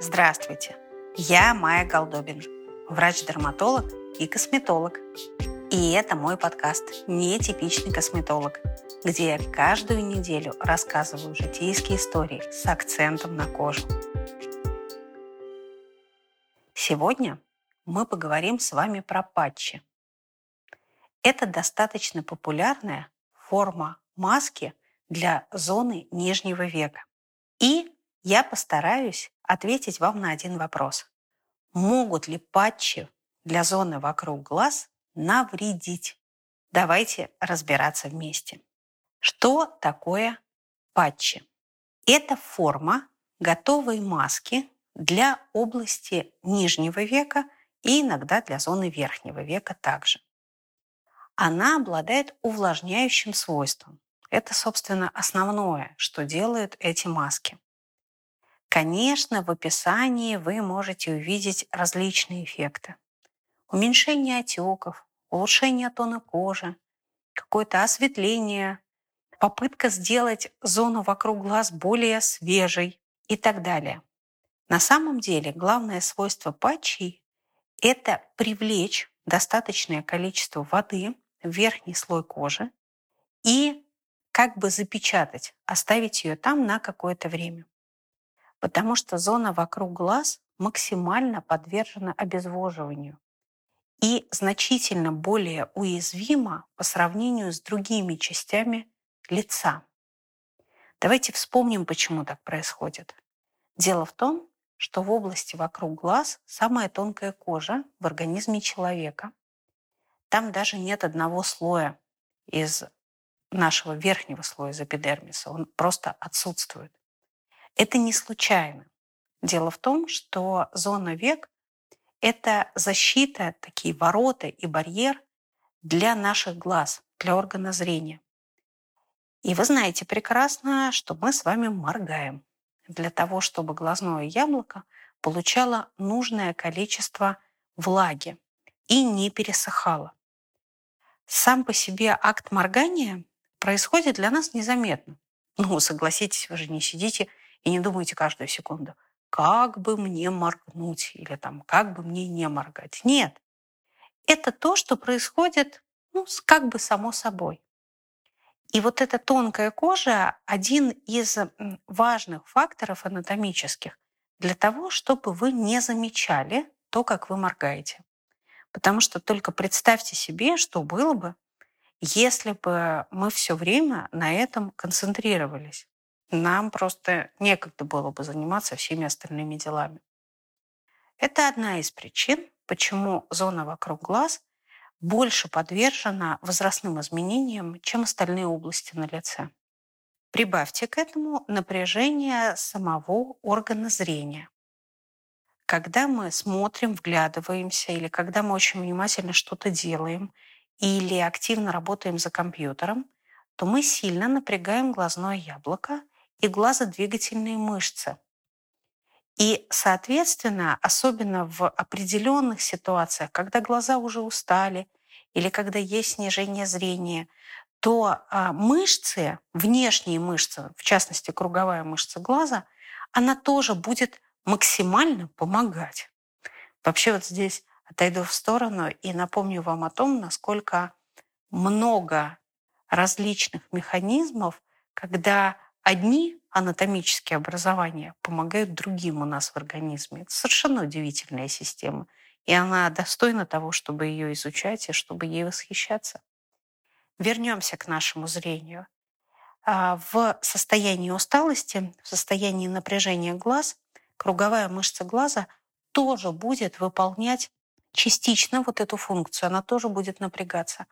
Здравствуйте! Я Майя Голдобин, врач-дерматолог и косметолог. И это мой подкаст «Нетипичный косметолог», где я каждую неделю рассказываю житейские истории с акцентом на кожу. Сегодня мы поговорим с вами про патчи. Это достаточно популярная форма маски для зоны нижнего века. И я постараюсь ответить вам на один вопрос. Могут ли патчи для зоны вокруг глаз навредить? Давайте разбираться вместе. Что такое патчи? Это форма готовой маски для области нижнего века и иногда для зоны верхнего века также. Она обладает увлажняющим свойством. Это, собственно, основное, что делают эти маски. Конечно, в описании вы можете увидеть различные эффекты. Уменьшение отеков, улучшение тона кожи, какое-то осветление, попытка сделать зону вокруг глаз более свежей и так далее. На самом деле главное свойство патчей – это привлечь достаточное количество воды в верхний слой кожи и как бы запечатать, оставить ее там на какое-то время потому что зона вокруг глаз максимально подвержена обезвоживанию и значительно более уязвима по сравнению с другими частями лица. Давайте вспомним, почему так происходит. Дело в том, что в области вокруг глаз самая тонкая кожа в организме человека. Там даже нет одного слоя из нашего верхнего слоя эпидермиса. Он просто отсутствует. Это не случайно. Дело в том, что зона век – это защита, такие ворота и барьер для наших глаз, для органа зрения. И вы знаете прекрасно, что мы с вами моргаем для того, чтобы глазное яблоко получало нужное количество влаги и не пересыхало. Сам по себе акт моргания происходит для нас незаметно. Ну, согласитесь, вы же не сидите и не думайте каждую секунду, как бы мне моргнуть или там, как бы мне не моргать. Нет. Это то, что происходит ну, как бы само собой. И вот эта тонкая кожа – один из важных факторов анатомических для того, чтобы вы не замечали то, как вы моргаете. Потому что только представьте себе, что было бы, если бы мы все время на этом концентрировались нам просто некогда было бы заниматься всеми остальными делами. Это одна из причин, почему зона вокруг глаз больше подвержена возрастным изменениям, чем остальные области на лице. Прибавьте к этому напряжение самого органа зрения. Когда мы смотрим, вглядываемся, или когда мы очень внимательно что-то делаем, или активно работаем за компьютером, то мы сильно напрягаем глазное яблоко – и глазодвигательные мышцы. И, соответственно, особенно в определенных ситуациях, когда глаза уже устали или когда есть снижение зрения, то а, мышцы, внешние мышцы, в частности круговая мышца глаза, она тоже будет максимально помогать. Вообще вот здесь отойду в сторону и напомню вам о том, насколько много различных механизмов, когда одни анатомические образования помогают другим у нас в организме. Это совершенно удивительная система. И она достойна того, чтобы ее изучать и чтобы ей восхищаться. Вернемся к нашему зрению. А, в состоянии усталости, в состоянии напряжения глаз, круговая мышца глаза тоже будет выполнять частично вот эту функцию, она тоже будет напрягаться.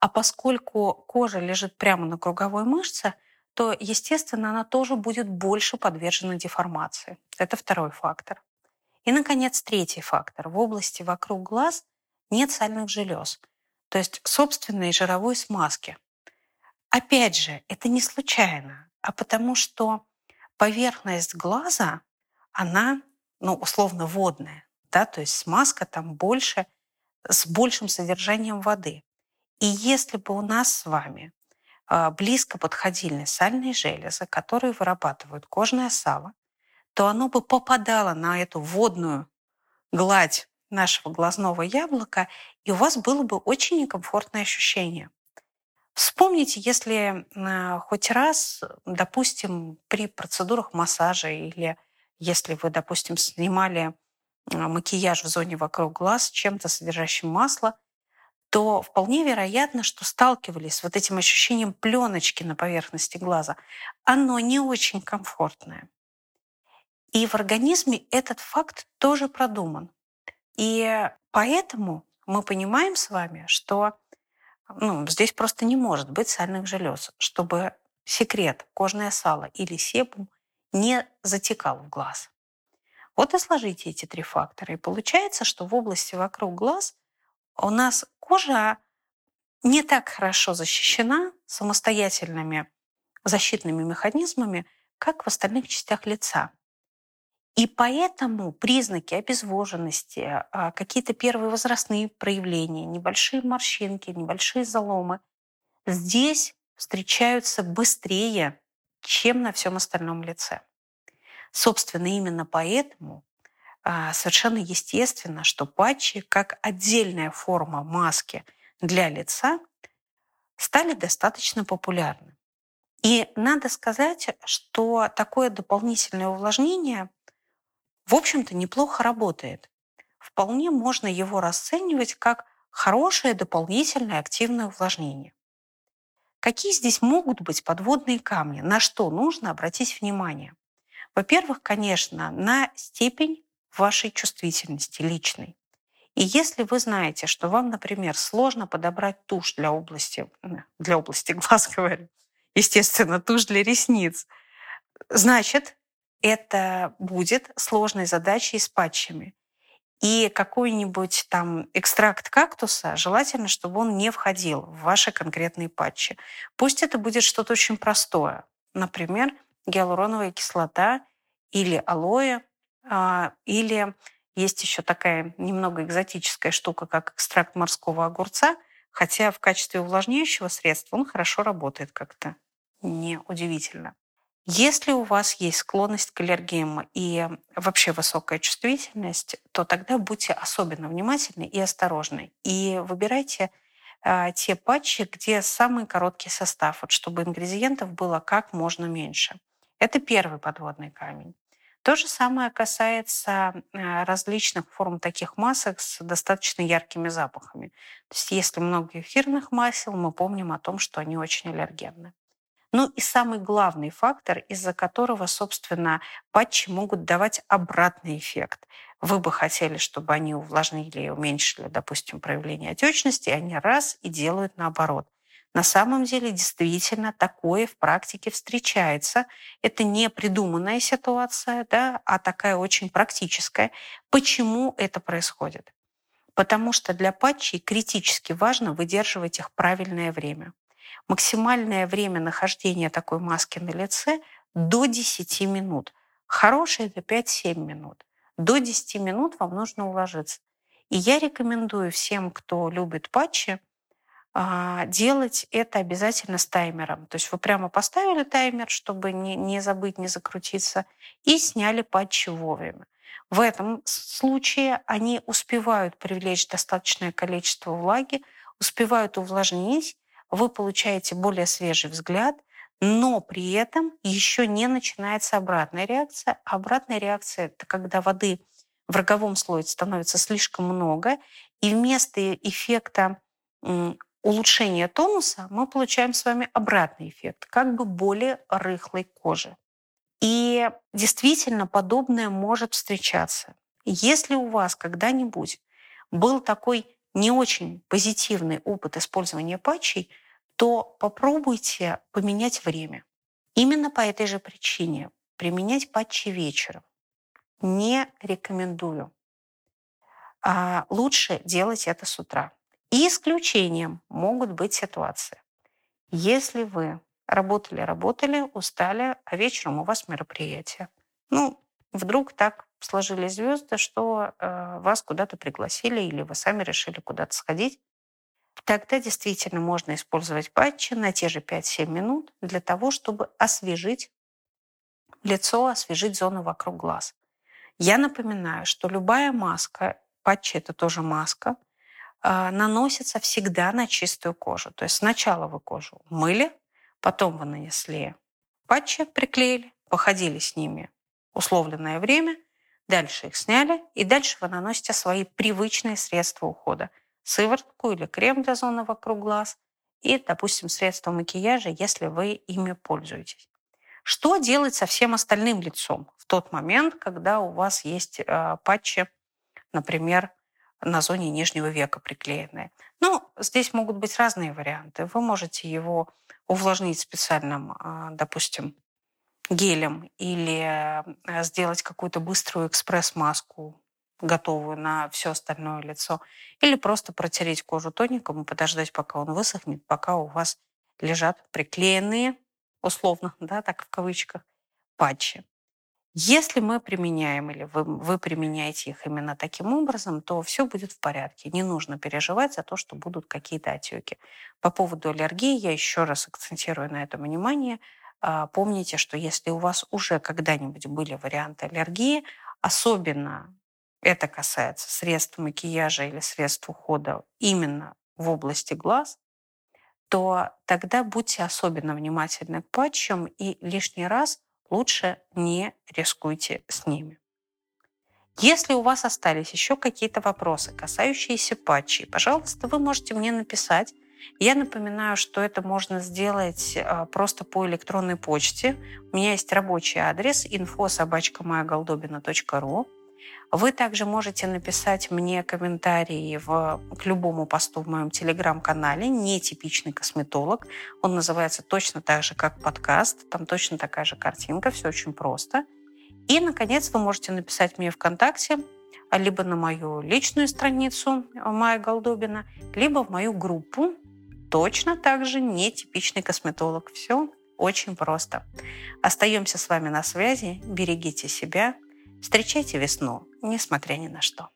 А поскольку кожа лежит прямо на круговой мышце – то, естественно, она тоже будет больше подвержена деформации. Это второй фактор. И, наконец, третий фактор. В области вокруг глаз нет сальных желез, то есть собственной жировой смазки. Опять же, это не случайно, а потому что поверхность глаза, она, ну, условно, водная, да, то есть смазка там больше, с большим содержанием воды. И если бы у нас с вами близко подходили сальные железы, которые вырабатывают кожное сало, то оно бы попадало на эту водную гладь нашего глазного яблока, и у вас было бы очень некомфортное ощущение. Вспомните, если э, хоть раз, допустим, при процедурах массажа или если вы, допустим, снимали э, макияж в зоне вокруг глаз чем-то содержащим масло, то вполне вероятно, что сталкивались с вот этим ощущением пленочки на поверхности глаза. Оно не очень комфортное. И в организме этот факт тоже продуман. И поэтому мы понимаем с вами, что ну, здесь просто не может быть сальных желез, чтобы секрет, кожное сало или себум не затекал в глаз. Вот и сложите эти три фактора. И получается, что в области вокруг глаз у нас кожа не так хорошо защищена самостоятельными защитными механизмами, как в остальных частях лица. И поэтому признаки обезвоженности, а, какие-то первые возрастные проявления, небольшие морщинки, небольшие заломы здесь встречаются быстрее, чем на всем остальном лице. Собственно, именно поэтому совершенно естественно, что патчи, как отдельная форма маски для лица, стали достаточно популярны. И надо сказать, что такое дополнительное увлажнение в общем-то, неплохо работает. Вполне можно его расценивать как хорошее дополнительное активное увлажнение. Какие здесь могут быть подводные камни? На что нужно обратить внимание? Во-первых, конечно, на степень вашей чувствительности личной. И если вы знаете, что вам, например, сложно подобрать тушь для области, для области глаз, говорю, естественно, тушь для ресниц, значит, это будет сложной задачей с патчами. И какой-нибудь там экстракт кактуса, желательно, чтобы он не входил в ваши конкретные патчи. Пусть это будет что-то очень простое. Например, гиалуроновая кислота или алоэ, или есть еще такая немного экзотическая штука, как экстракт морского огурца, хотя в качестве увлажняющего средства он хорошо работает как-то. Неудивительно. Если у вас есть склонность к аллергиям и вообще высокая чувствительность, то тогда будьте особенно внимательны и осторожны. И выбирайте э, те патчи, где самый короткий состав, вот, чтобы ингредиентов было как можно меньше. Это первый подводный камень. То же самое касается э, различных форм таких масок с достаточно яркими запахами. То есть если много эфирных масел, мы помним о том, что они очень аллергенны. Ну и самый главный фактор, из-за которого, собственно, патчи могут давать обратный эффект. Вы бы хотели, чтобы они увлажнили и уменьшили, допустим, проявление отечности, и они раз и делают наоборот. На самом деле действительно такое в практике встречается. Это не придуманная ситуация, да, а такая очень практическая. Почему это происходит? Потому что для патчей критически важно выдерживать их правильное время. Максимальное время нахождения такой маски на лице до 10 минут. Хорошее это 5-7 минут. До 10 минут вам нужно уложиться. И я рекомендую всем, кто любит патчи, делать это обязательно с таймером. То есть вы прямо поставили таймер, чтобы не, не забыть, не закрутиться, и сняли патчи вовремя. В этом случае они успевают привлечь достаточное количество влаги, успевают увлажнить, вы получаете более свежий взгляд, но при этом еще не начинается обратная реакция. Обратная реакция – это когда воды в роговом слое становится слишком много, и вместо эффекта улучшения тонуса мы получаем с вами обратный эффект, как бы более рыхлой кожи. И действительно подобное может встречаться. Если у вас когда-нибудь был такой не очень позитивный опыт использования патчей, то попробуйте поменять время. Именно по этой же причине применять патчи вечером не рекомендую. А лучше делать это с утра. И исключением могут быть ситуации. Если вы работали-работали, устали, а вечером у вас мероприятие. Ну, вдруг так сложились звезды, что э, вас куда-то пригласили или вы сами решили куда-то сходить. Тогда действительно можно использовать патчи на те же 5-7 минут для того, чтобы освежить лицо, освежить зону вокруг глаз. Я напоминаю, что любая маска, патчи это тоже маска, наносится всегда на чистую кожу. То есть сначала вы кожу мыли, потом вы нанесли патчи, приклеили, походили с ними условленное время, дальше их сняли, и дальше вы наносите свои привычные средства ухода. Сыворотку или крем для зоны вокруг глаз и, допустим, средства макияжа, если вы ими пользуетесь. Что делать со всем остальным лицом в тот момент, когда у вас есть э, патчи, например, на зоне нижнего века приклеенные? Ну, здесь могут быть разные варианты. Вы можете его увлажнить специальным, э, допустим, гелем или э, сделать какую-то быструю экспресс-маску, готовую на все остальное лицо, или просто протереть кожу тоником и подождать, пока он высохнет, пока у вас лежат приклеенные условно, да, так в кавычках, патчи. Если мы применяем или вы, вы применяете их именно таким образом, то все будет в порядке. Не нужно переживать за то, что будут какие-то отеки. По поводу аллергии я еще раз акцентирую на этом внимание. А, помните, что если у вас уже когда-нибудь были варианты аллергии, особенно это касается средств макияжа или средств ухода именно в области глаз, то тогда будьте особенно внимательны к патчам и лишний раз лучше не рискуйте с ними. Если у вас остались еще какие-то вопросы, касающиеся патчей, пожалуйста, вы можете мне написать. Я напоминаю, что это можно сделать а, просто по электронной почте. У меня есть рабочий адрес info собачка вы также можете написать мне комментарии в, к любому посту в моем телеграм-канале «Нетипичный косметолог». Он называется точно так же, как подкаст. Там точно такая же картинка, все очень просто. И, наконец, вы можете написать мне ВКонтакте, либо на мою личную страницу Майя Голдобина, либо в мою группу точно так же «Нетипичный косметолог». Все очень просто. Остаемся с вами на связи. Берегите себя – Встречайте весну, несмотря ни на что.